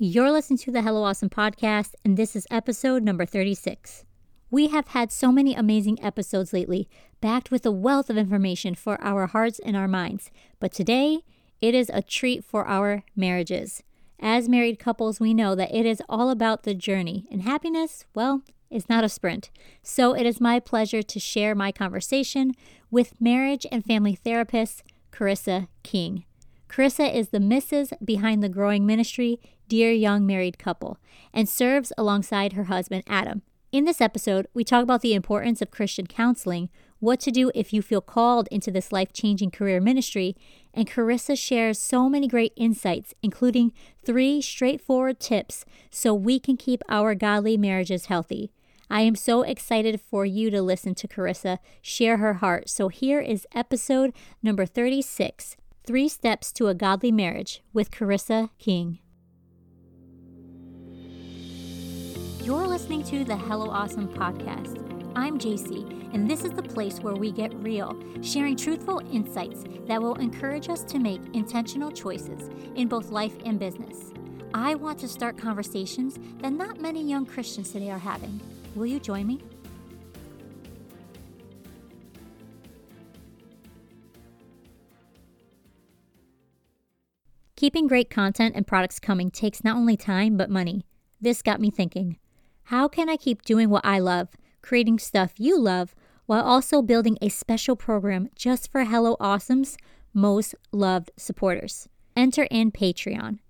You're listening to the Hello Awesome podcast, and this is episode number 36. We have had so many amazing episodes lately, backed with a wealth of information for our hearts and our minds. But today, it is a treat for our marriages. As married couples, we know that it is all about the journey, and happiness, well, is not a sprint. So it is my pleasure to share my conversation with marriage and family therapist Carissa King. Carissa is the Mrs. behind the growing ministry, Dear Young Married Couple, and serves alongside her husband, Adam. In this episode, we talk about the importance of Christian counseling, what to do if you feel called into this life changing career ministry, and Carissa shares so many great insights, including three straightforward tips so we can keep our godly marriages healthy. I am so excited for you to listen to Carissa share her heart. So here is episode number 36 Three Steps to a Godly Marriage with Carissa King. You're listening to the Hello Awesome podcast. I'm JC, and this is the place where we get real, sharing truthful insights that will encourage us to make intentional choices in both life and business. I want to start conversations that not many young Christians today are having. Will you join me? Keeping great content and products coming takes not only time, but money. This got me thinking how can I keep doing what I love, creating stuff you love, while also building a special program just for Hello Awesome's most loved supporters? Enter in Patreon.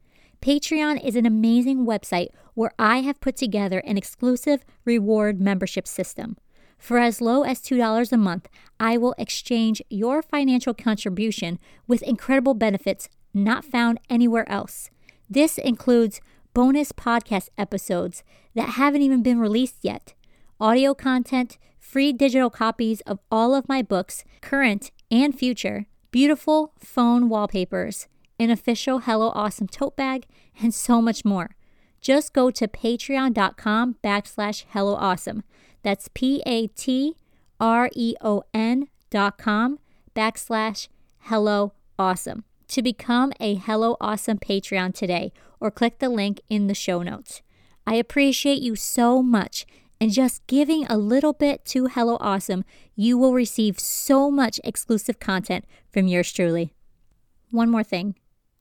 Patreon is an amazing website where I have put together an exclusive reward membership system. For as low as $2 a month, I will exchange your financial contribution with incredible benefits not found anywhere else. This includes bonus podcast episodes that haven't even been released yet, audio content, free digital copies of all of my books, current and future, beautiful phone wallpapers, an official Hello Awesome tote bag, and so much more. Just go to patreon.com backslash hello awesome. That's P A T R E O N dot com backslash hello awesome to become a Hello Awesome Patreon today or click the link in the show notes. I appreciate you so much. And just giving a little bit to Hello Awesome, you will receive so much exclusive content from yours truly. One more thing.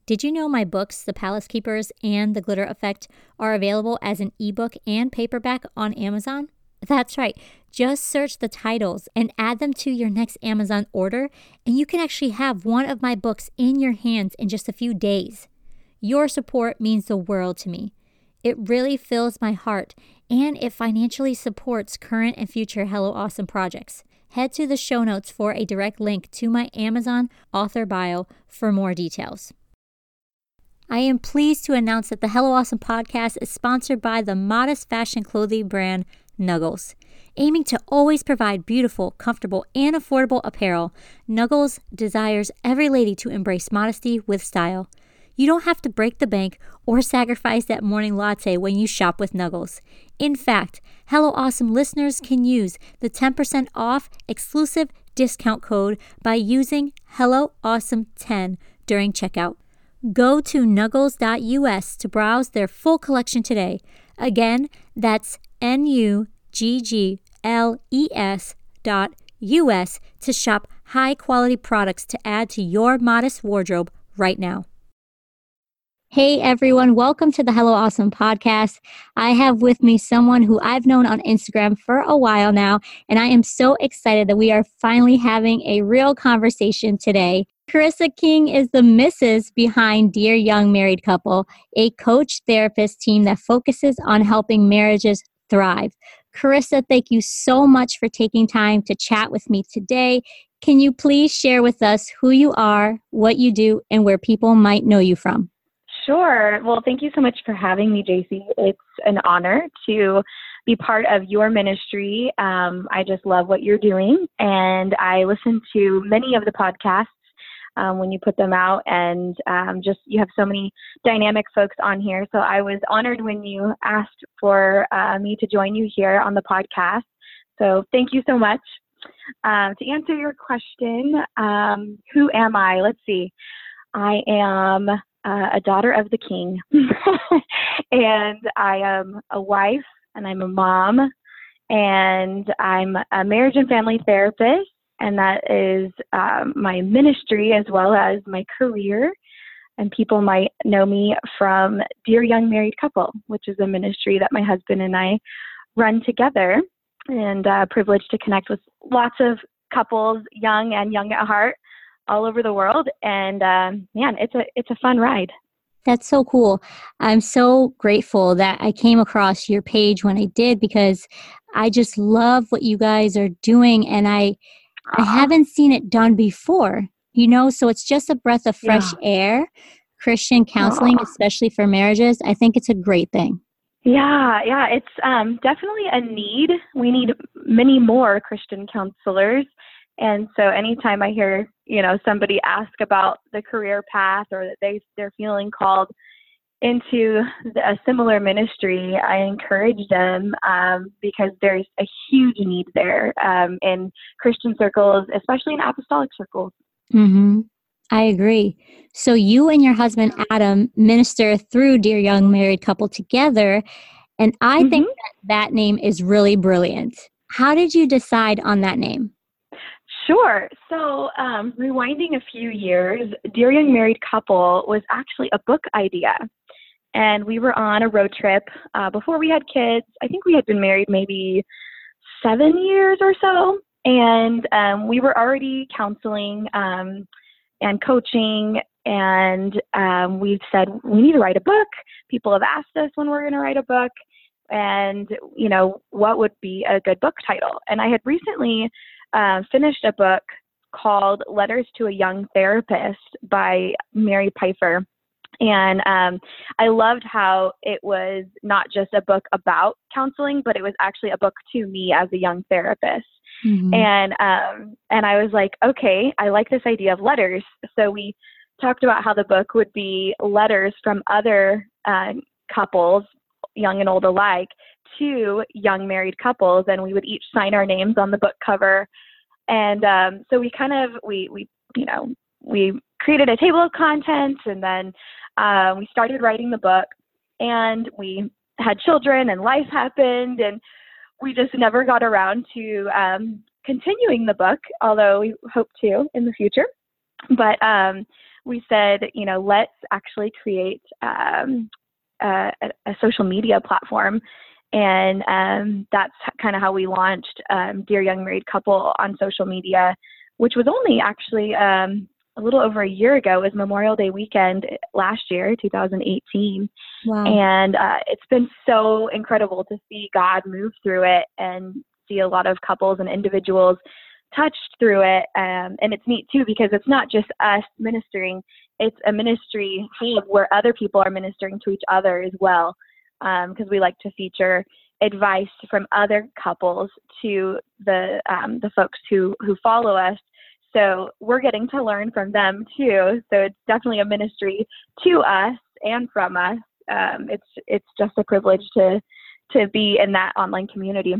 Did you know my books, The Palace Keepers and The Glitter Effect, are available as an ebook and paperback on Amazon? That's right. Just search the titles and add them to your next Amazon order, and you can actually have one of my books in your hands in just a few days. Your support means the world to me. It really fills my heart, and it financially supports current and future Hello Awesome projects. Head to the show notes for a direct link to my Amazon author bio for more details. I am pleased to announce that the Hello Awesome podcast is sponsored by the modest fashion clothing brand Nuggles. Aiming to always provide beautiful, comfortable, and affordable apparel, Nuggles desires every lady to embrace modesty with style. You don't have to break the bank or sacrifice that morning latte when you shop with Nuggles. In fact, Hello Awesome listeners can use the 10% off exclusive discount code by using Hello Awesome 10 during checkout. Go to nuggles.us to browse their full collection today. Again, that's N U G G L E S dot US to shop high quality products to add to your modest wardrobe right now. Hey everyone, welcome to the Hello Awesome podcast. I have with me someone who I've known on Instagram for a while now, and I am so excited that we are finally having a real conversation today. Carissa King is the Mrs. behind Dear Young Married Couple, a coach therapist team that focuses on helping marriages thrive. Carissa, thank you so much for taking time to chat with me today. Can you please share with us who you are, what you do, and where people might know you from? Sure. Well, thank you so much for having me, JC. It's an honor to be part of your ministry. Um, I just love what you're doing, and I listen to many of the podcasts um, when you put them out. And um, just you have so many dynamic folks on here. So I was honored when you asked for uh, me to join you here on the podcast. So thank you so much. Um, to answer your question, um, who am I? Let's see. I am uh, a daughter of the king. and I am a wife and I'm a mom and I'm a marriage and family therapist, and that is um, my ministry as well as my career. And people might know me from Dear Young Married Couple, which is a ministry that my husband and I run together, and uh, privileged to connect with lots of couples, young and young at heart, all over the world. And um, man, it's a it's a fun ride. That's so cool. I'm so grateful that I came across your page when I did because I just love what you guys are doing and I I haven't seen it done before. You know, so it's just a breath of fresh yeah. air. Christian counseling, especially for marriages, I think it's a great thing. Yeah, yeah, it's um, definitely a need. We need many more Christian counselors. And so anytime I hear, you know, somebody ask about the career path or that they they're feeling called into a similar ministry, I encourage them um, because there's a huge need there um, in Christian circles, especially in apostolic circles. Mm-hmm. I agree. So you and your husband Adam minister through Dear Young Married Couple together, and I mm-hmm. think that that name is really brilliant. How did you decide on that name? Sure. So, um, rewinding a few years, Dear Young Married Couple was actually a book idea. And we were on a road trip uh, before we had kids. I think we had been married maybe seven years or so. And um, we were already counseling um, and coaching. And um, we said, we need to write a book. People have asked us when we're going to write a book and you know what would be a good book title and i had recently uh, finished a book called Letters to a Young Therapist by Mary Pipher. And um, I loved how it was not just a book about counseling, but it was actually a book to me as a young therapist. Mm-hmm. And um, and I was like, okay, I like this idea of letters. So we talked about how the book would be letters from other uh, couples, young and old alike, to young married couples, and we would each sign our names on the book cover. And um, so we kind of we we you know we created a table of contents, and then uh, we started writing the book. And we had children, and life happened, and we just never got around to um, continuing the book, although we hope to in the future. But um, we said, you know, let's actually create um, a, a, social media platform and um, that's kind of how we launched um, Dear Young Married Couple on social media, which was only actually um, a little over a year ago. It was Memorial Day weekend last year, 2018. Wow. And uh, it's been so incredible to see God move through it and see a lot of couples and individuals touched through it. Um, and it's neat too because it's not just us ministering, it's a ministry hub where other people are ministering to each other as well because um, we like to feature advice from other couples to the um, the folks who who follow us. So we're getting to learn from them too. So it's definitely a ministry to us and from us. Um, it's it's just a privilege to to be in that online community.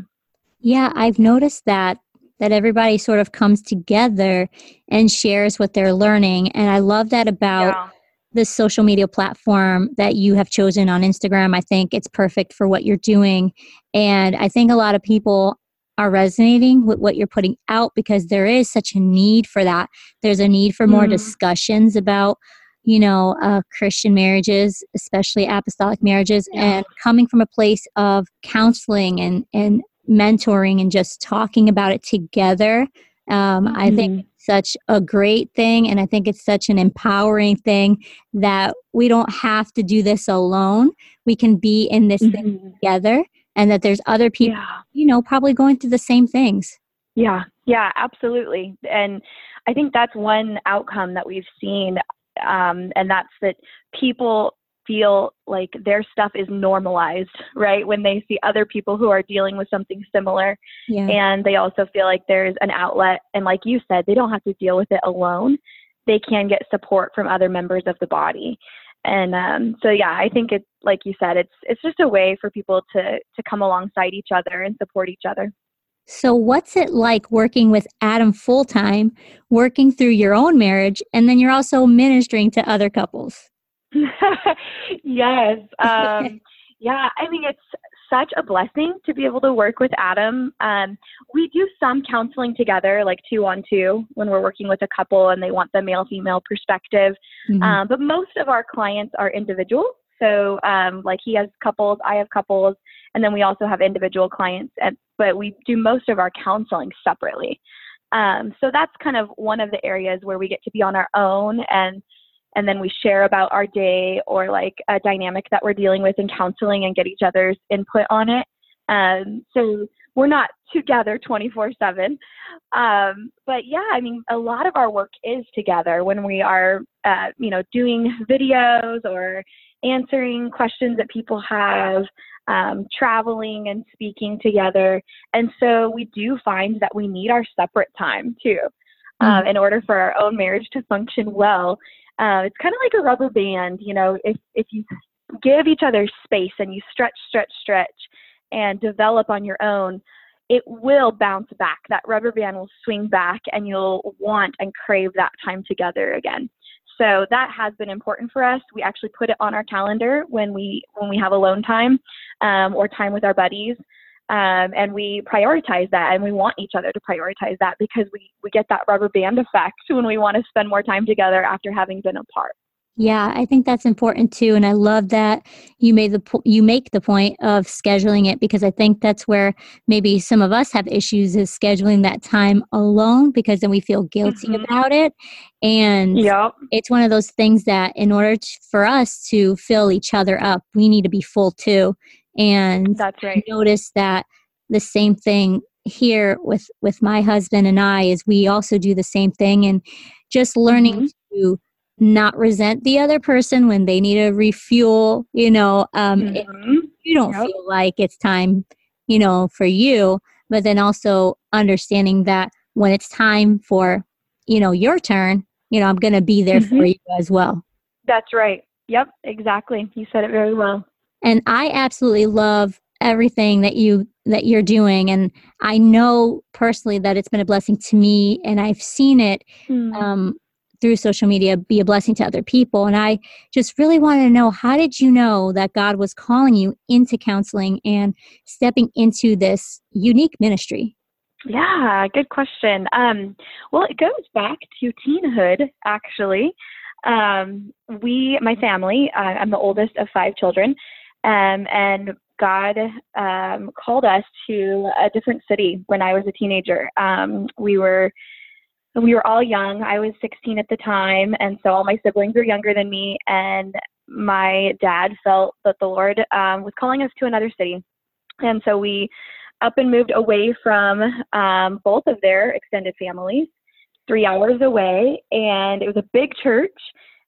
Yeah, I've noticed that that everybody sort of comes together and shares what they're learning, and I love that about. Yeah this social media platform that you have chosen on Instagram. I think it's perfect for what you're doing. And I think a lot of people are resonating with what you're putting out because there is such a need for that. There's a need for more mm. discussions about, you know, uh, Christian marriages, especially apostolic marriages, yeah. and coming from a place of counseling and, and mentoring and just talking about it together. Um, mm. I think mm-hmm such a great thing and I think it's such an empowering thing that we don't have to do this alone. We can be in this mm-hmm. thing together and that there's other people, yeah. you know, probably going through the same things. Yeah, yeah, absolutely. And I think that's one outcome that we've seen, um, and that's that people feel like their stuff is normalized, right? When they see other people who are dealing with something similar. Yeah. And they also feel like there's an outlet. And like you said, they don't have to deal with it alone. They can get support from other members of the body. And um, so, yeah, I think it's like you said, it's it's just a way for people to to come alongside each other and support each other. So, what's it like working with Adam full time, working through your own marriage, and then you're also ministering to other couples? yes. Um, Yeah, I mean, it's such a blessing to be able to work with Adam. Um, we do some counseling together, like two on two, when we're working with a couple and they want the male female perspective. Mm-hmm. Um, but most of our clients are individuals. So, um, like he has couples, I have couples, and then we also have individual clients. And, but we do most of our counseling separately. Um, so that's kind of one of the areas where we get to be on our own and and then we share about our day or like a dynamic that we're dealing with in counseling and get each other's input on it. Um, so we're not together 24 7. Um, but yeah, I mean, a lot of our work is together when we are, uh, you know, doing videos or answering questions that people have, um, traveling and speaking together. And so we do find that we need our separate time too. Um, mm-hmm. in order for our own marriage to function well. Uh, it's kind of like a rubber band, you know, if, if you give each other space and you stretch, stretch, stretch and develop on your own, it will bounce back. That rubber band will swing back and you'll want and crave that time together again. So that has been important for us. We actually put it on our calendar when we when we have alone time um, or time with our buddies. Um, and we prioritize that and we want each other to prioritize that because we, we get that rubber band effect when we want to spend more time together after having been apart yeah i think that's important too and i love that you made the po- you make the point of scheduling it because i think that's where maybe some of us have issues is scheduling that time alone because then we feel guilty mm-hmm. about it and yep. it's one of those things that in order to, for us to fill each other up we need to be full too and that's right. I noticed that the same thing here with with my husband and I is we also do the same thing and just learning mm-hmm. to not resent the other person when they need a refuel you know um mm-hmm. you don't yep. feel like it's time you know for you but then also understanding that when it's time for you know your turn you know i'm going to be there mm-hmm. for you as well that's right yep exactly you said it very well and i absolutely love everything that you that you're doing. And i know personally that it's been a blessing to me and i've seen it mm. um, through social media be a blessing to other people. And i just really wanted to know how did you know that god was calling you into counseling and stepping into this unique ministry? Yeah good question. Um, well it goes back to teenhood actually. Um, we my family uh, i'm the oldest of five children um, and God um, called us to a different city when I was a teenager. Um, we were we were all young. I was 16 at the time, and so all my siblings were younger than me. And my dad felt that the Lord um, was calling us to another city, and so we up and moved away from um, both of their extended families, three hours away, and it was a big church.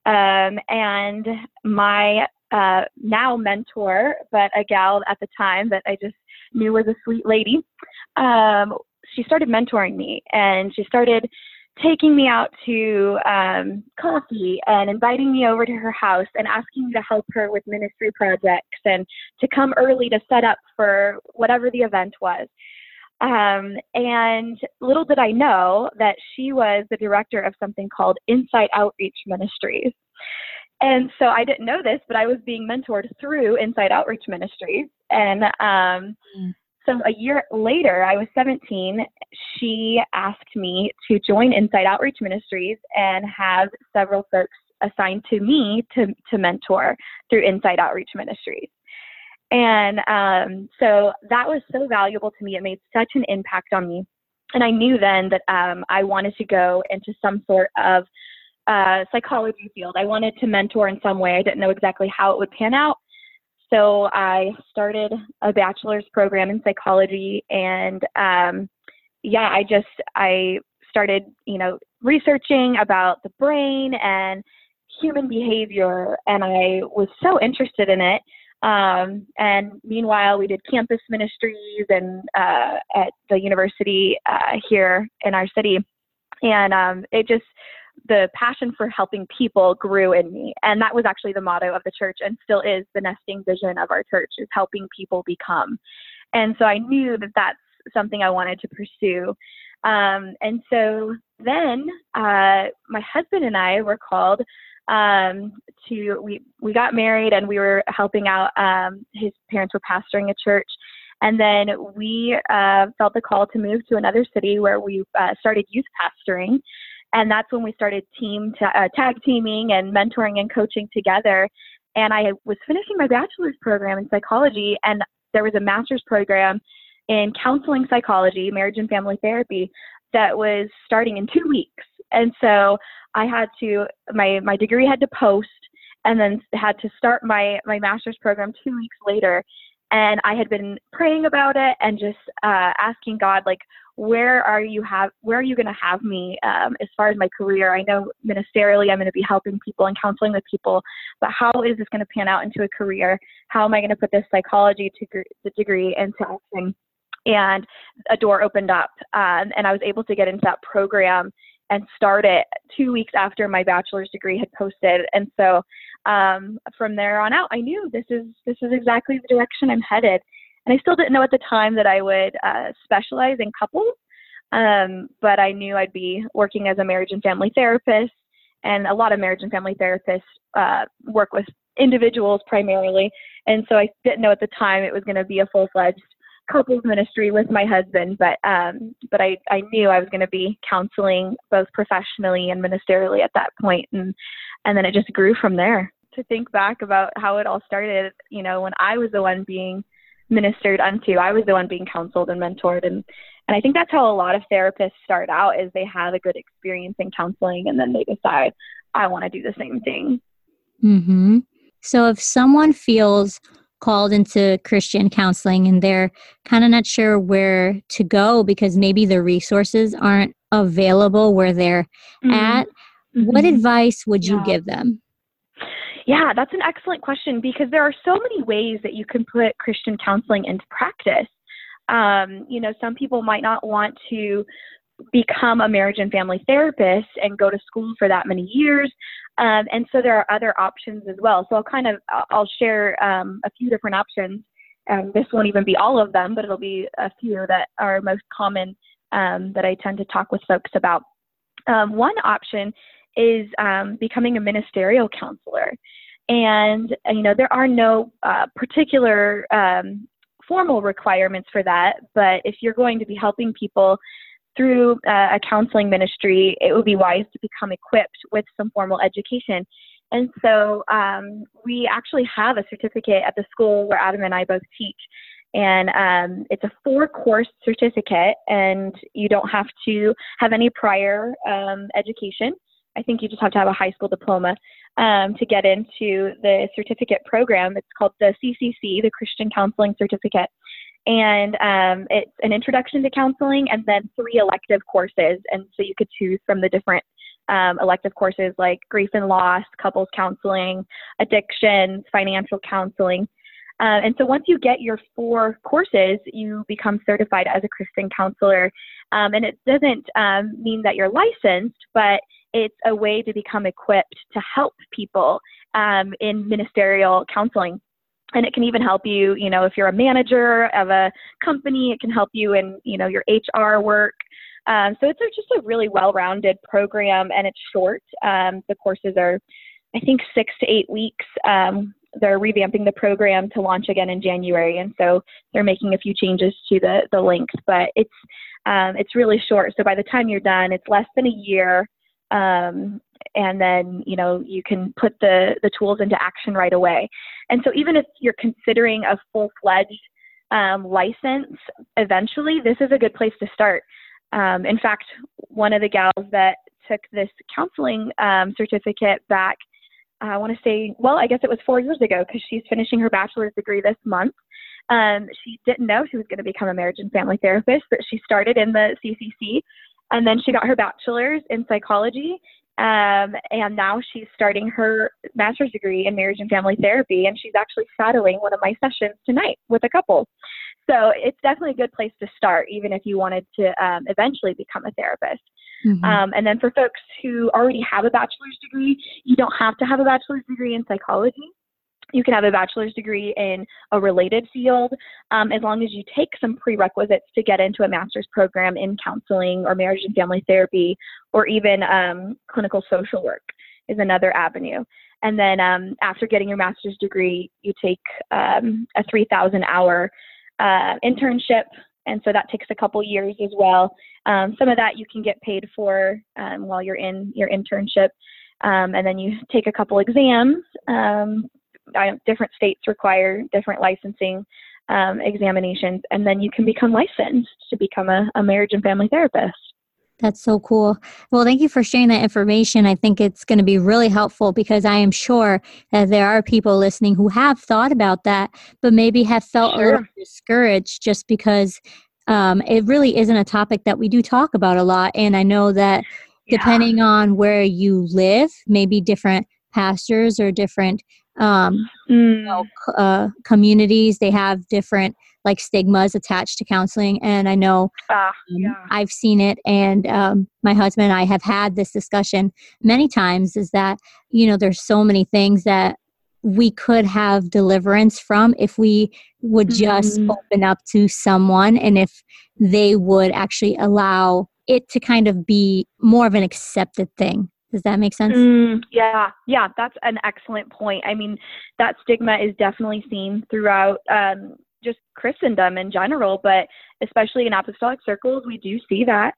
Um, and my uh, now mentor, but a gal at the time that I just knew was a sweet lady. Um, she started mentoring me and she started taking me out to um, coffee and inviting me over to her house and asking me to help her with ministry projects and to come early to set up for whatever the event was. Um, and little did I know that she was the director of something called Insight Outreach Ministries. And so I didn't know this, but I was being mentored through Inside Outreach Ministries. And um, mm. so a year later, I was 17, she asked me to join Inside Outreach Ministries and have several folks assigned to me to, to mentor through Inside Outreach Ministries. And um, so that was so valuable to me. It made such an impact on me. And I knew then that um, I wanted to go into some sort of psychology field. I wanted to mentor in some way. I didn't know exactly how it would pan out. So I started a bachelor's program in psychology, and um, yeah, I just I started you know researching about the brain and human behavior, and I was so interested in it. Um, and meanwhile, we did campus ministries and uh, at the university uh, here in our city, and um, it just the passion for helping people grew in me. And that was actually the motto of the church and still is the nesting vision of our church is helping people become. And so I knew that that's something I wanted to pursue. Um, and so then uh, my husband and I were called um, to we we got married and we were helping out. Um, his parents were pastoring a church, and then we uh, felt the call to move to another city where we uh, started youth pastoring. And that's when we started team ta- uh, tag teaming and mentoring and coaching together. And I was finishing my bachelor's program in psychology, and there was a master's program in counseling psychology, marriage and family therapy that was starting in two weeks. And so I had to my my degree had to post and then had to start my my master's program two weeks later and I had been praying about it and just uh, asking God, like, where are you have where are you going to have me um, as far as my career? I know ministerially I'm going to be helping people and counseling with people, but how is this going to pan out into a career? How am I going to put this psychology to, the degree into action? And a door opened up, um, and I was able to get into that program and start it two weeks after my bachelor's degree had posted. And so um, from there on out, I knew this is this is exactly the direction I'm headed. And I still didn't know at the time that I would uh, specialize in couples, um, but I knew I'd be working as a marriage and family therapist. And a lot of marriage and family therapists uh, work with individuals primarily. And so I didn't know at the time it was going to be a full fledged couples ministry with my husband, but um, but I, I knew I was going to be counseling both professionally and ministerially at that point, and and then it just grew from there. To think back about how it all started, you know, when I was the one being ministered unto, I was the one being counseled and mentored, and and I think that's how a lot of therapists start out is they have a good experience in counseling, and then they decide I want to do the same thing. Hmm. So if someone feels called into Christian counseling and they're kind of not sure where to go because maybe the resources aren't available where they're mm-hmm. at, mm-hmm. what advice would you yeah. give them? Yeah, that's an excellent question because there are so many ways that you can put Christian counseling into practice. Um, you know, some people might not want to become a marriage and family therapist and go to school for that many years. Um, and so there are other options as well. So I'll kind of I'll share um, a few different options. Um, this won't even be all of them, but it'll be a few that are most common um, that I tend to talk with folks about. Um, one option is um, becoming a ministerial counselor, and you know there are no uh, particular formal requirements for that, but if you're going to be helping people through uh, a counseling ministry, it would be wise to become equipped with some formal education. And so um, we actually have a certificate at the school where Adam and I both teach. And um, it's a four course certificate, and you don't have to have any prior um, education. I think you just have to have a high school diploma um, to get into the certificate program. It's called the CCC, the Christian Counseling Certificate. And um, it's an introduction to counseling and then three elective courses. And so you could choose from the different um, elective courses like grief and loss couples counseling addictions financial counseling. Uh, and so once you get your four courses you become certified as a christian counselor. Um, and it doesn't um, mean that you're licensed but it's a way to become equipped to help people um, in ministerial counseling. And it can even help you you know if you're a manager of a company it can help you in you know your hr work. Um, so it's just a really well-rounded program and it's short. Um, the courses are i think six to eight weeks. Um, they're revamping the program to launch again in january and so they're making a few changes to the the length. But it's um, it's really short. So by the time you're done it's less than a year um, and then you know you can put the the tools into action right away. And so even if you're considering a full-fledged um, license eventually this is a good place to start. Um, in fact one of the gals that took this counseling um, certificate back i want to say well i guess it was four years ago because she's finishing her bachelor's degree this month. Um, she didn't know she was going to become a marriage and family therapist but she started in the ccc and then she got her bachelor's in psychology um, and now she's starting her master's degree in marriage and family therapy, and she's actually shadowing one of my sessions tonight with a couple. So it's definitely a good place to start, even if you wanted to um, eventually become a therapist. Mm-hmm. Um, and then for folks who already have a bachelor's degree, you don't have to have a bachelor's degree in psychology you can have a bachelor's degree in a related field um, as long as you take some prerequisites to get into a master's program in counseling or marriage and family therapy or even um, clinical social work. is another avenue. And then um, after getting your master's degree, you take um, a 3,000 hour uh, internship. And so that takes a couple years as well. Um, some of that you can get paid for um, while you're in your internship. Um, and then you take a couple exams. Um, different states require different licensing examinations, and then you can become licensed to become a, a marriage and family therapist. That's so cool. Well, thank you for sharing that information. I think it's going to be really helpful because I am sure that there are people listening who have thought about that, but maybe have felt sure. a little discouraged just because um, it really isn't a topic that we do talk about a lot. And I know that yeah. depending on where you live, maybe different pastors or different um, mm. you know, uh, communities, they have different like stigmas attached to counseling. And I know uh, yeah. I've seen it, and um, my husband and I have had this discussion many times. Is that you know there's so many things that we could have deliverance from if we would just mm-hmm. open up to someone and if they would actually allow it to kind of be more of an accepted thing. Does that make sense? Mm, yeah, yeah, that's an excellent point. I mean, that stigma is definitely seen throughout um, just Christendom in general, but especially in apostolic circles, we do see that.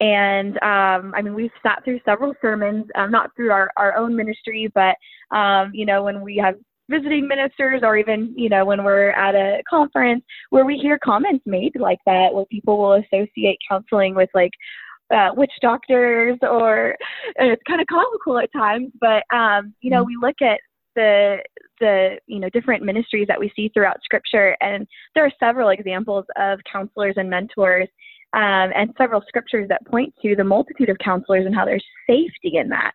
And um, I mean, we've sat through several sermons, um, not through our, our own ministry, but, um, you know, when we have visiting ministers or even, you know, when we're at a conference where we hear comments made like that, where people will associate counseling with like, uh, witch doctors or it's kind of comical at times but um you know mm-hmm. we look at the the you know different ministries that we see throughout scripture and there are several examples of counselors and mentors um, and several scriptures that point to the multitude of counselors and how there's safety in that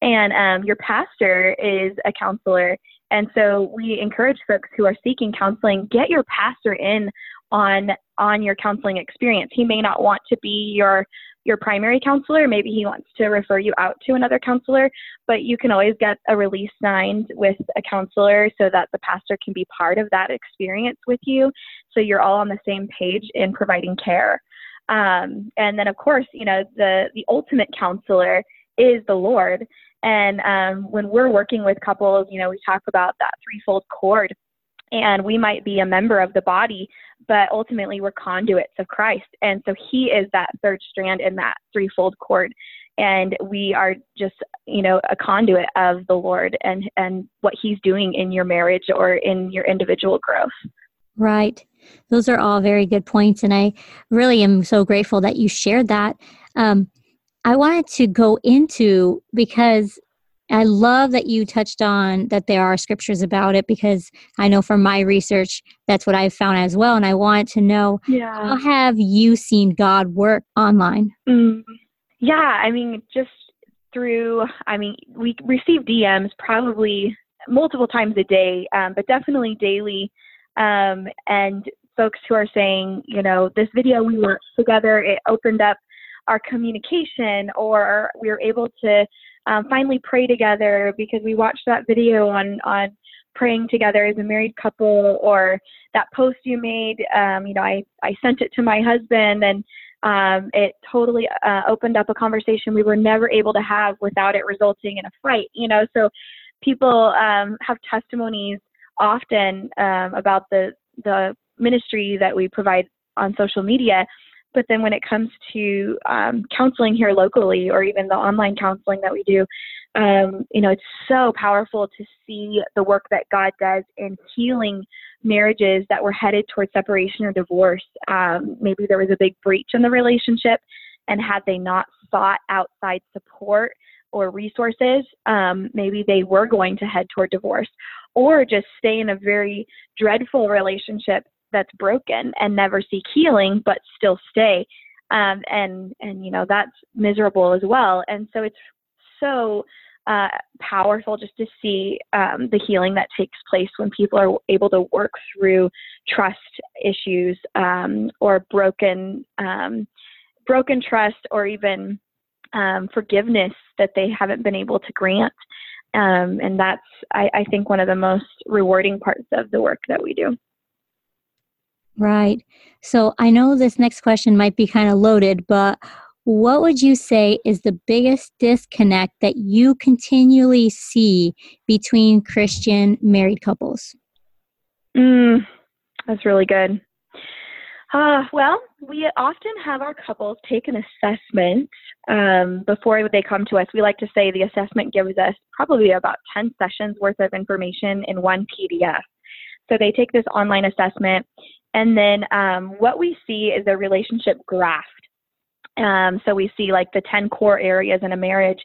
and um, your pastor is a counselor and so we encourage folks who are seeking counseling get your pastor in on on your counseling experience he may not want to be your your primary counselor. Maybe he wants to refer you out to another counselor, but you can always get a release signed with a counselor so that the pastor can be part of that experience with you. So you're all on the same page in providing care. Um, and then, of course, you know, the, the ultimate counselor is the Lord. And um, when we're working with couples, you know, we talk about that threefold cord and we might be a member of the body, but ultimately we're conduits of Christ. And so he is that third strand in that threefold cord. And we are just, you know, a conduit of the Lord and, and what he's doing in your marriage or in your individual growth. Right. Those are all very good points. And I really am so grateful that you shared that. Um, I wanted to go into because I love that you touched on that there are scriptures about it because I know from my research that's what I've found as well. And I want to know yeah. how have you seen God work online? Mm, yeah, I mean, just through, I mean, we receive DMs probably multiple times a day, um, but definitely daily. Um, and folks who are saying, you know, this video we watched together, it opened up our communication, or we were able to um, finally pray together because we watched that video on on praying together as a married couple or that post you made um, you know I, I sent it to my husband and um, it totally uh, opened up a conversation we were never able to have without it resulting in a fight you know? So people um, have testimonies often um, about the the ministry that we provide on social media but then when it comes to um, counseling here locally or even the online counseling that we do, um, you know, it's so powerful to see the work that God does in healing marriages that were headed towards separation or divorce. Um, maybe there was a big breach in the relationship, and had they not sought outside support or resources, um, maybe they were going to head toward divorce or just stay in a very dreadful relationship that's broken and never seek healing but still stay. Um, and and you know that's miserable as well. And so it's so uh, powerful just to see um, the healing that takes place when people are able to work through trust issues um, or broken um, broken trust or even um, forgiveness that they haven't been able to grant. Um, and that's I, I think one of the most rewarding parts of the work that we do Right. So I know this next question might be kind of loaded, but what would you say is the biggest disconnect that you continually see between Christian married couples? Mm, that's really good. Uh, well, we often have our couples take an assessment um, before they come to us. We like to say the assessment gives us probably about 10 sessions worth of information in one PDF. So they take this online assessment, and then um, what we see is a relationship graph. Um, so we see like the 10 core areas in a marriage.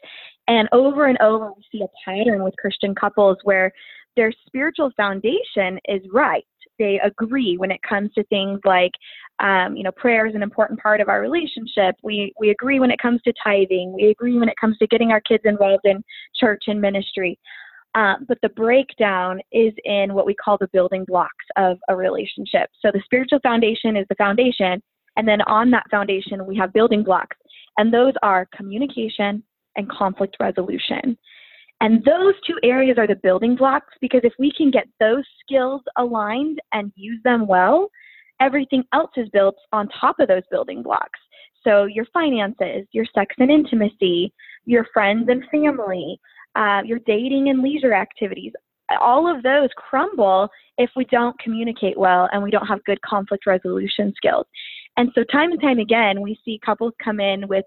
And over and over, we see a pattern with Christian couples where their spiritual foundation is right. They agree when it comes to things like, um, you know, prayer is an important part of our relationship. We we agree when it comes to tithing. We agree when it comes to getting our kids involved in church and ministry. Um, but the breakdown is in what we call the building blocks of a relationship. So the spiritual foundation is the foundation, and then on that foundation, we have building blocks. And those are communication and conflict resolution. And those two areas are the building blocks because if we can get those skills aligned and use them well, everything else is built on top of those building blocks. So your finances, your sex and intimacy, your friends and family, uh, your dating and leisure activities, all of those crumble if we don't communicate well and we don't have good conflict resolution skills. And so, time and time again, we see couples come in with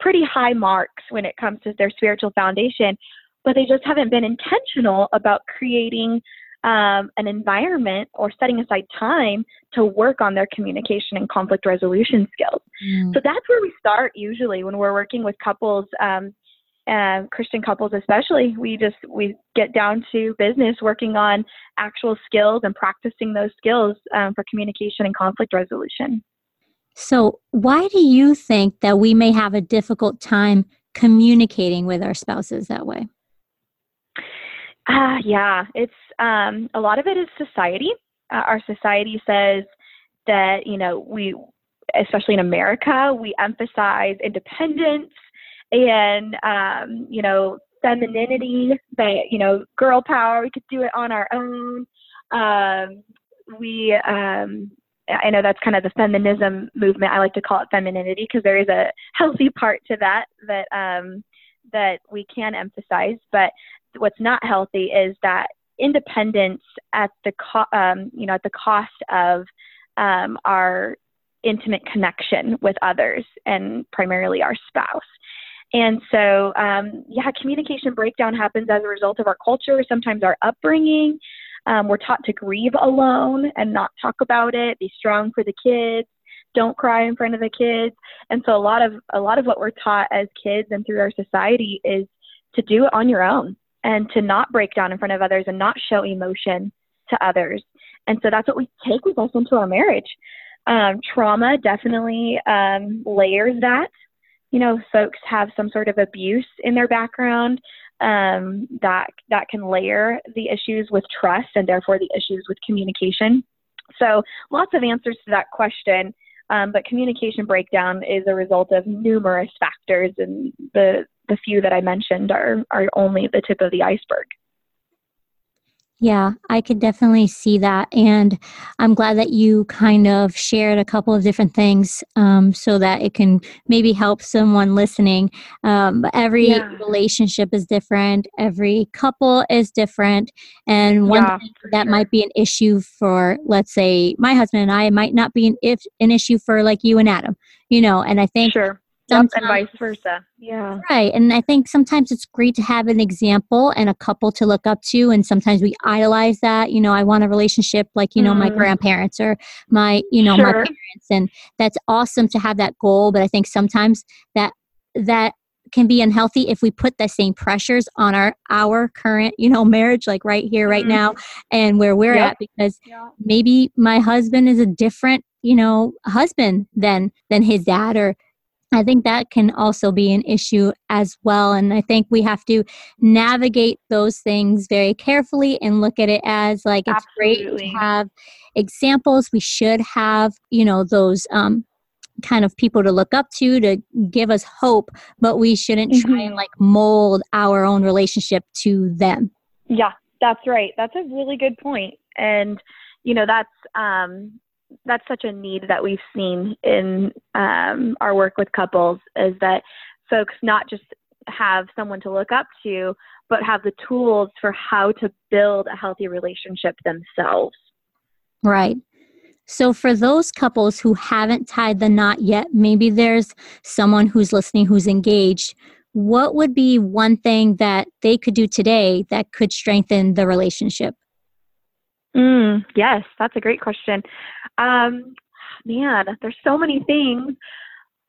pretty high marks when it comes to their spiritual foundation, but they just haven't been intentional about creating um, an environment or setting aside time to work on their communication and conflict resolution skills. Mm. So that's where we start usually when we're working with couples. Um, and Christian couples especially, we just we get down to business, working on actual skills and practicing those skills um, for communication and conflict resolution. So, why do you think that we may have a difficult time communicating with our spouses that way? Uh, yeah, it's um, a lot of it is society. Uh, our society says that, you know, we, especially in America, we emphasize independence and, um, you know, femininity, that, you know, girl power, we could do it on our own. Um, we, um, I know that's kind of the feminism movement. I like to call it femininity because there is a healthy part to that that um, that we can emphasize. But what's not healthy is that independence at the co- um, you know at the cost of um, our intimate connection with others and primarily our spouse. And so, um, yeah, communication breakdown happens as a result of our culture, sometimes our upbringing, um, we're taught to grieve alone and not talk about it, be strong for the kids, don't cry in front of the kids. And so a lot of a lot of what we're taught as kids and through our society is to do it on your own and to not break down in front of others and not show emotion to others. And so that's what we take with us into our marriage. Um, trauma definitely um, layers that. You know, folks have some sort of abuse in their background um, that that can layer the issues with trust and therefore the issues with communication. So lots of answers to that question. Um, but communication breakdown is a result of numerous factors, and the the few that I mentioned are are only the tip of the iceberg. Yeah, I could definitely see that. And I'm glad that you kind of shared a couple of different things um, so that it can maybe help someone listening. Um, every yeah. relationship is different, every couple is different. And one yeah, thing that sure. might be an issue for, let's say, my husband and I might not be an, if, an issue for like you and Adam, you know. And I think sure and vice versa. Yeah. Right. And I think sometimes it's great to have an example and a couple to look up to. And sometimes we idolize that. You know, I want a relationship like, you know, mm. my grandparents or my, you know, sure. my parents. And that's awesome to have that goal. But I think sometimes that, that can be unhealthy if we put the same pressures on our our current you know marriage like right here right mm. now and where we're yep. at because yep. maybe my husband is a different you know husband than than his dad or I think that can also be an issue as well. And I think we have to navigate those things very carefully and look at it as like it's Absolutely. great to have examples. We should have, you know, those um, kind of people to look up to to give us hope, but we shouldn't mm-hmm. try and mm-hmm. like mold our own relationship to them. Yeah, that's right. That's a really good point. And, you know, that's, um, that's such a need that we've seen in um, our work with couples is that folks not just have someone to look up to, but have the tools for how to build a healthy relationship themselves. Right. So, for those couples who haven't tied the knot yet, maybe there's someone who's listening who's engaged. What would be one thing that they could do today that could strengthen the relationship? Mm, yes, that's a great question. Um, man, there's so many things.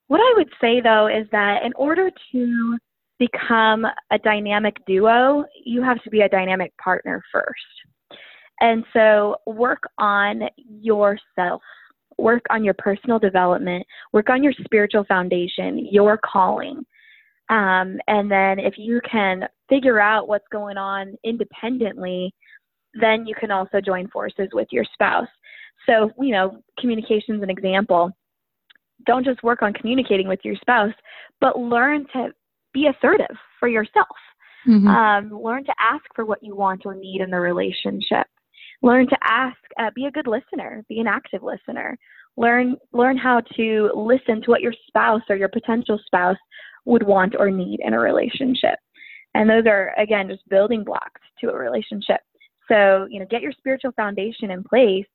What I would say though is that in order to become a dynamic duo, you have to be a dynamic partner first. And so work on yourself, work on your personal development, work on your spiritual foundation, your calling. Um, and then if you can figure out what's going on independently, then you can also join forces with your spouse. So, you know, communication is an example. Don't just work on communicating with your spouse, but learn to be assertive for yourself. Mm-hmm. Um, learn to ask for what you want or need in the relationship. Learn to ask, uh, be a good listener, be an active listener. Learn, learn how to listen to what your spouse or your potential spouse would want or need in a relationship. And those are, again, just building blocks to a relationship. So, you know, get your spiritual foundation in place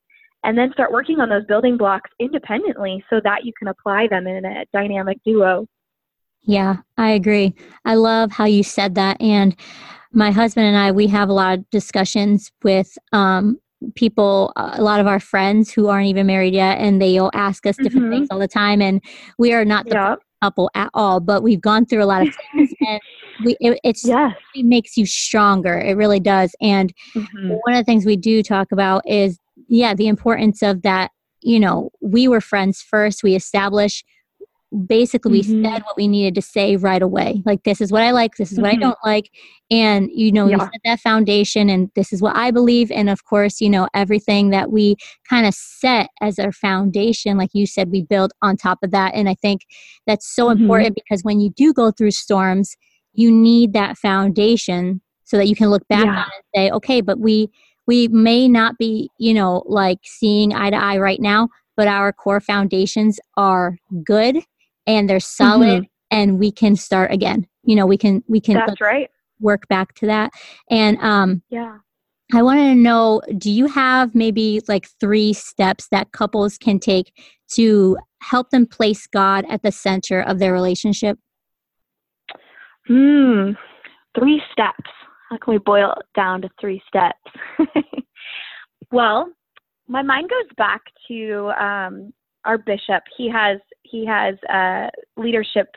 and then start working on those building blocks independently so that you can apply them in a dynamic duo yeah, I agree. I love how you said that. And my husband and I, we have a lot of discussions with um, people, a lot of our friends who aren't even married yet, and they'll ask us different mm-hmm. things all the time. And we are not the yep. Couple at all, but we've gone through a lot of things, and we it, it's yes. it makes you stronger. It really does. And mm-hmm. one of the things we do talk about is yeah, the importance of that. You know, we were friends first. We establish basically mm-hmm. we said what we needed to say right away like this is what i like this is mm-hmm. what i mm-hmm. don't like and you know yeah. we set that foundation and this is what i believe and of course you know everything that we kind of set as our foundation like you said we build on top of that and i think that's so mm-hmm. important because when you do go through storms you need that foundation so that you can look back yeah. on and say okay but we we may not be you know like seeing eye to eye right now but our core foundations are good and they're solid mm-hmm. and we can start again. You know we can we can that's right. work back to that. And um yeah. I wanted to know do you have maybe like three steps that couples can take to help them place god at the center of their relationship? Hmm. Three steps. How can we boil it down to three steps? Well my mind goes back to um, our bishop. He has he has a leadership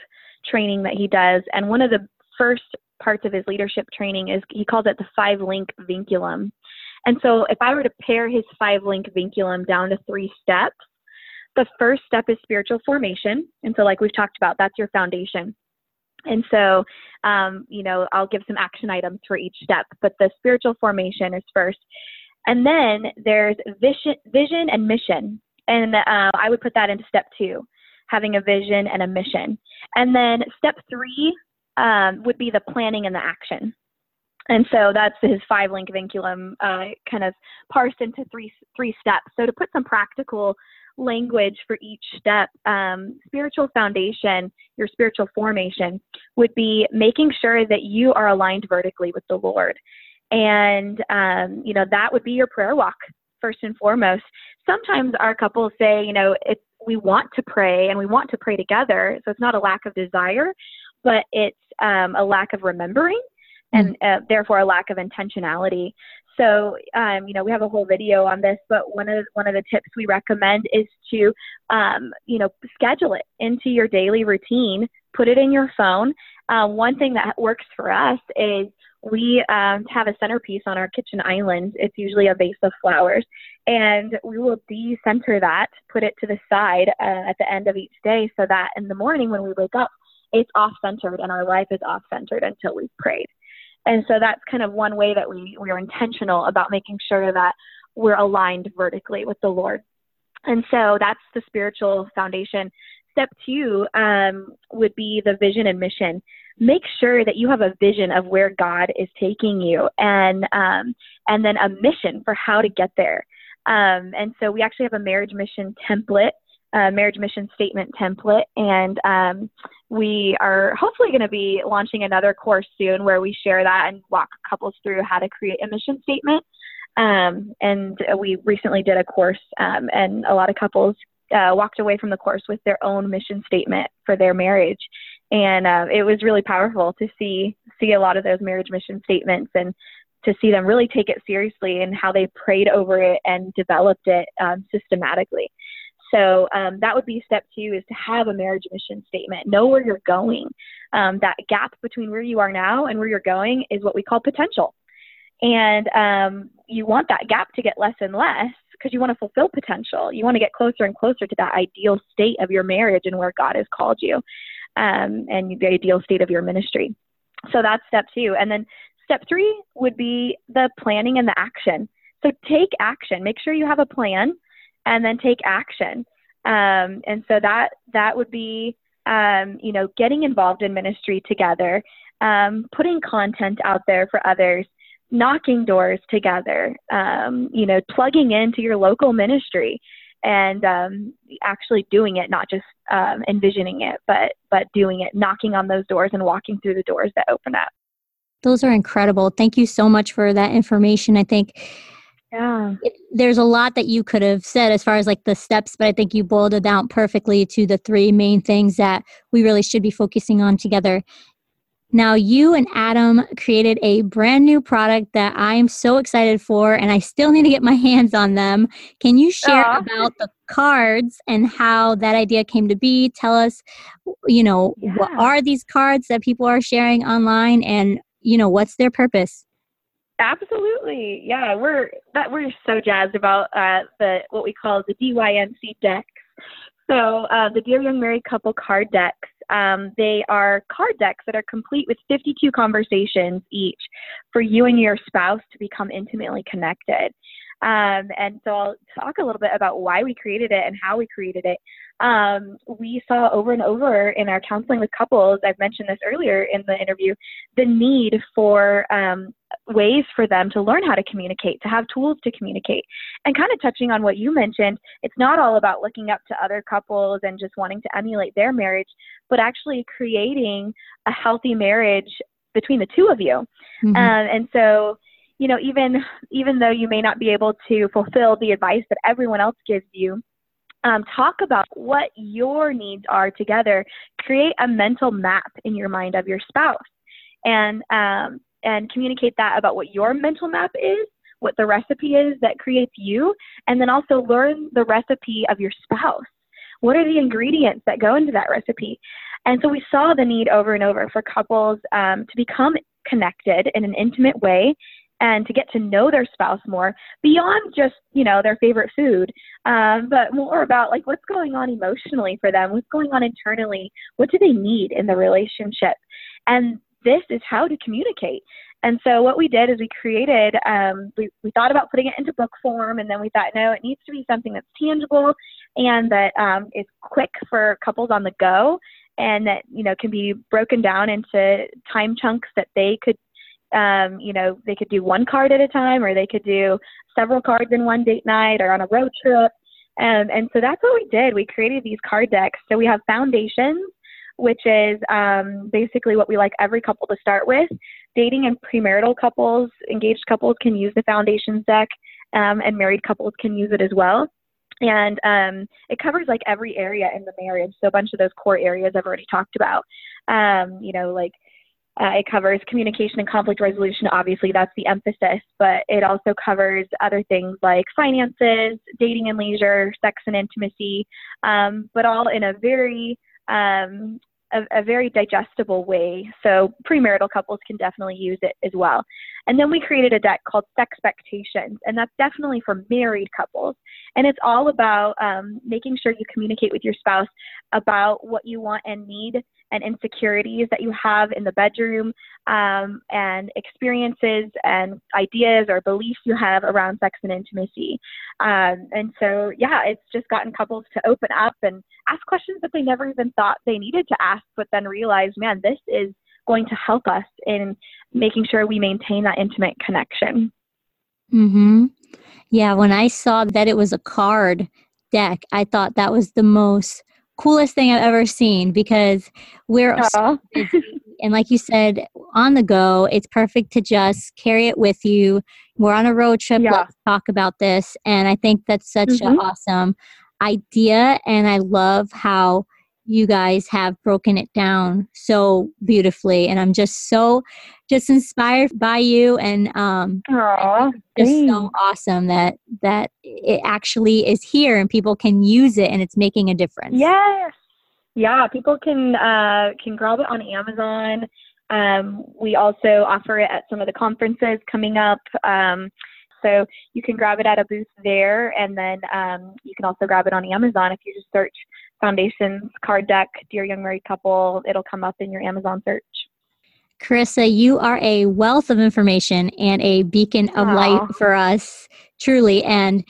training that he does, and one of the first parts of his leadership training is he calls it the five link vinculum. And so, if I were to pare his five link vinculum down to three steps, the first step is spiritual formation. And so, like we've talked about, that's your foundation. And so, um, you know, I'll give some action items for each step, but the spiritual formation is first. And then there's vision, vision and mission. And uh, I would put that into step two, having a vision and a mission. And then step three um, would be the planning and the action. And so that's his five link vinculum uh, kind of parsed into three three steps. So to put some practical language for each step, um, spiritual foundation, your spiritual formation would be making sure that you are aligned vertically with the Lord. And, um, you know, that would be your prayer walk first and foremost. Sometimes our couples say, you know, if we want to pray and we want to pray together. So it's not a lack of desire, but it's um, a lack of remembering and uh, therefore a lack of intentionality. So, um, you know, we have a whole video on this, but one of one of the tips we recommend is to, um, you know, schedule it into your daily routine. Put it in your phone. Uh, one thing that works for us is we um, have a centerpiece on our kitchen island. It's usually a vase of flowers. And we will decenter that, put it to the side uh, at the end of each day so that in the morning when we wake up, it's off centered and our life is off centered until we've prayed. And so that's kind of one way that we, we are intentional about making sure that we're aligned vertically with the Lord. And so that's the spiritual foundation. Step two um, would be the vision and mission make sure that you have a vision of where God is taking you and um, and then a mission for how to get there. Um, and so we actually have a marriage mission template, uh, marriage mission statement template, and um, we are hopefully going to be launching another course soon where we share that and walk couples through how to create a mission statement. Um, and we recently did a course, um, and a lot of couples uh, walked away from the course with their own mission statement for their marriage, and uh, it was really powerful to see see a lot of those marriage mission statements and to see them really take it seriously and how they prayed over it and developed it um, systematically. So um, that would be step two is to have a marriage mission statement. Know where you're going. Um, that gap between where you are now and where you're going is what we call potential. And um, you want that gap to get less and less because you want to fulfill potential. You want to get closer and closer to that ideal state of your marriage and where God has called you, um, and the ideal state of your ministry. So that's step two. And then step three would be the planning and the action. So take action. Make sure you have a plan, and then take action. Um, and so that that would be um, you know getting involved in ministry together, um, putting content out there for others, knocking doors together, um, you know, plugging into your local ministry and um, actually doing it, not just um, envisioning it, but but doing it, knocking on those doors and walking through the doors that open up. Those are incredible. Thank you so much for that information. I think yeah. It, there's a lot that you could have said as far as like the steps, but I think you boiled it down perfectly to the three main things that we really should be focusing on together. Now, you and Adam created a brand new product that I am so excited for, and I still need to get my hands on them. Can you share Aww. about the cards and how that idea came to be? Tell us, you know, yeah. what are these cards that people are sharing online, and you know, what's their purpose? Absolutely, yeah. We're that we're so jazzed about uh, the what we call the DYMC decks. So uh, the Dear Young Married Couple card decks um, they are card decks that are complete with 52 conversations each for you and your spouse to become intimately connected. Um, and so I'll talk a little bit about why we created it and how we created it. Um, we saw over and over in our counseling with couples, I've mentioned this earlier in the interview, the need for um, ways for them to learn how to communicate, to have tools to communicate. And kind of touching on what you mentioned, it's not all about looking up to other couples and just wanting to emulate their marriage, but actually creating a healthy marriage between the two of you. Mm-hmm. Um, and so, you know, even even though you may not be able to fulfill the advice that everyone else gives you, um, talk about what your needs are together. Create a mental map in your mind of your spouse, and um, and communicate that about what your mental map is, what the recipe is that creates you, and then also learn the recipe of your spouse. What are the ingredients that go into that recipe? And so we saw the need over and over for couples um, to become connected in an intimate way and to get to know their spouse more beyond just you know their favorite food um, but more about like what's going on emotionally for them what's going on internally what do they need in the relationship? And this is how to communicate. And so what we did is we created um, we, we thought about putting it into book form and then we thought no it needs to be something that's tangible and that um, is quick for couples on the go and that you know can be broken down into time chunks that they could um, you know they could do one card at a time or they could do several cards in one date night or on a road trip. Um, and so that's what we did. We created these card decks. So we have foundations which is um, basically what we like every couple to start with. Dating and premarital couples engaged couples can use the foundations deck um, and married couples can use it as well. And um, it covers like every area in the marriage. So a bunch of those core areas I've already talked about. Um, you know, like uh, it covers communication and conflict resolution. Obviously, that's the emphasis, but it also covers other things like finances, dating and leisure, sex and intimacy, um, but all in a very um, a, a, very digestible way. So premarital couples can definitely use it as well. And then we created a deck called Sexpectations, and that's definitely for married couples. And it's all about um, making sure you communicate with your spouse about what you want and need and insecurities that you have in the bedroom um, and experiences and ideas or beliefs you have around sex and intimacy. Um, and so, yeah, it's just gotten couples to open up and ask questions that they never even thought they needed to ask, but then realize, man, this is going to help us in making sure we maintain that intimate connection. Hmm. Yeah, when I saw that it was a card deck, I thought that was the most coolest thing I've ever seen because we're so and like you said, on the go, it's perfect to just carry it with you. We're on a road trip. Yeah. Let's talk about this. And I think that's such mm-hmm. an awesome idea. And I love how you guys have broken it down so beautifully and i'm just so just inspired by you and um Aww, just thanks. so awesome that that it actually is here and people can use it and it's making a difference. Yes. Yeah people can uh can grab it on amazon. Um we also offer it at some of the conferences coming up um so you can grab it at a booth there, and then um, you can also grab it on Amazon if you just search Foundations Card Deck Dear Young Married Couple. It'll come up in your Amazon search. Carissa, you are a wealth of information and a beacon of Aww. light for us, truly. And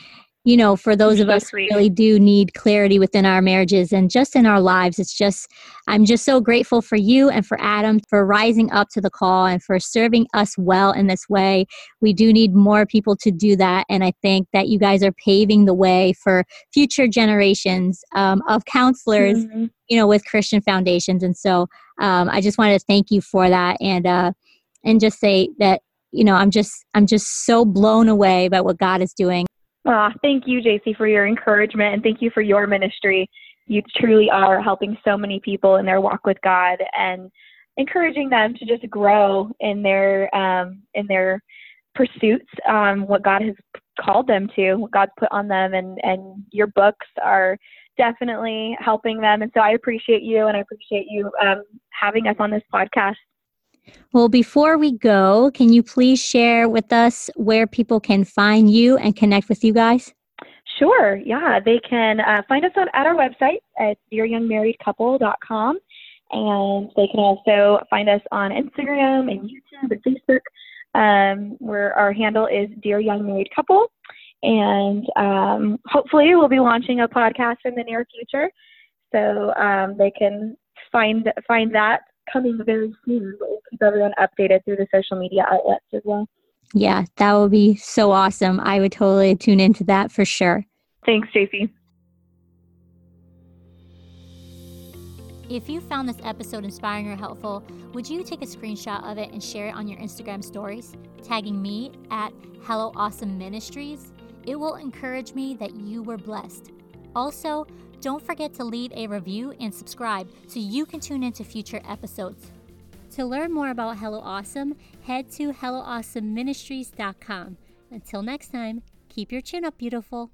you know, for those of us who really do need clarity within our marriages and just in our lives, it's just, I'm just so grateful for you and for Adam for rising up to the call and for serving us well in this way. We do need more people to do that. And I think that you guys are paving the way for future generations um, of counselors, mm-hmm. you know, with Christian foundations. And so um, I just wanted to thank you for that and, uh, and just say that, you know, I'm just, I'm just so blown away by what God is doing. Oh, thank you, JC, for your encouragement and thank you for your ministry. You truly are helping so many people in their walk with God and encouraging them to just grow in their um, in their pursuits, um, what God has called them to, what God's put on them, and and your books are definitely helping them. And so I appreciate you, and I appreciate you um, having us on this podcast. Well, before we go, can you please share with us where people can find you and connect with you guys? Sure. Yeah, they can uh, find us on at our website at dearyoungmarriedcouple.com, and they can also find us on Instagram and YouTube and Facebook, um, where our handle is Dear Young Married Couple. And um, hopefully, we'll be launching a podcast in the near future, so um, they can find find that coming very soon, but we'll keep everyone updated through the social media outlets as well. Yeah, that would be so awesome. I would totally tune into that for sure. Thanks, JC. If you found this episode inspiring or helpful, would you take a screenshot of it and share it on your Instagram stories, tagging me at Hello Awesome Ministries? It will encourage me that you were blessed. Also, don't forget to leave a review and subscribe so you can tune into future episodes. To learn more about Hello Awesome, head to HelloAwesomeMinistries.com. Until next time, keep your chin up, beautiful.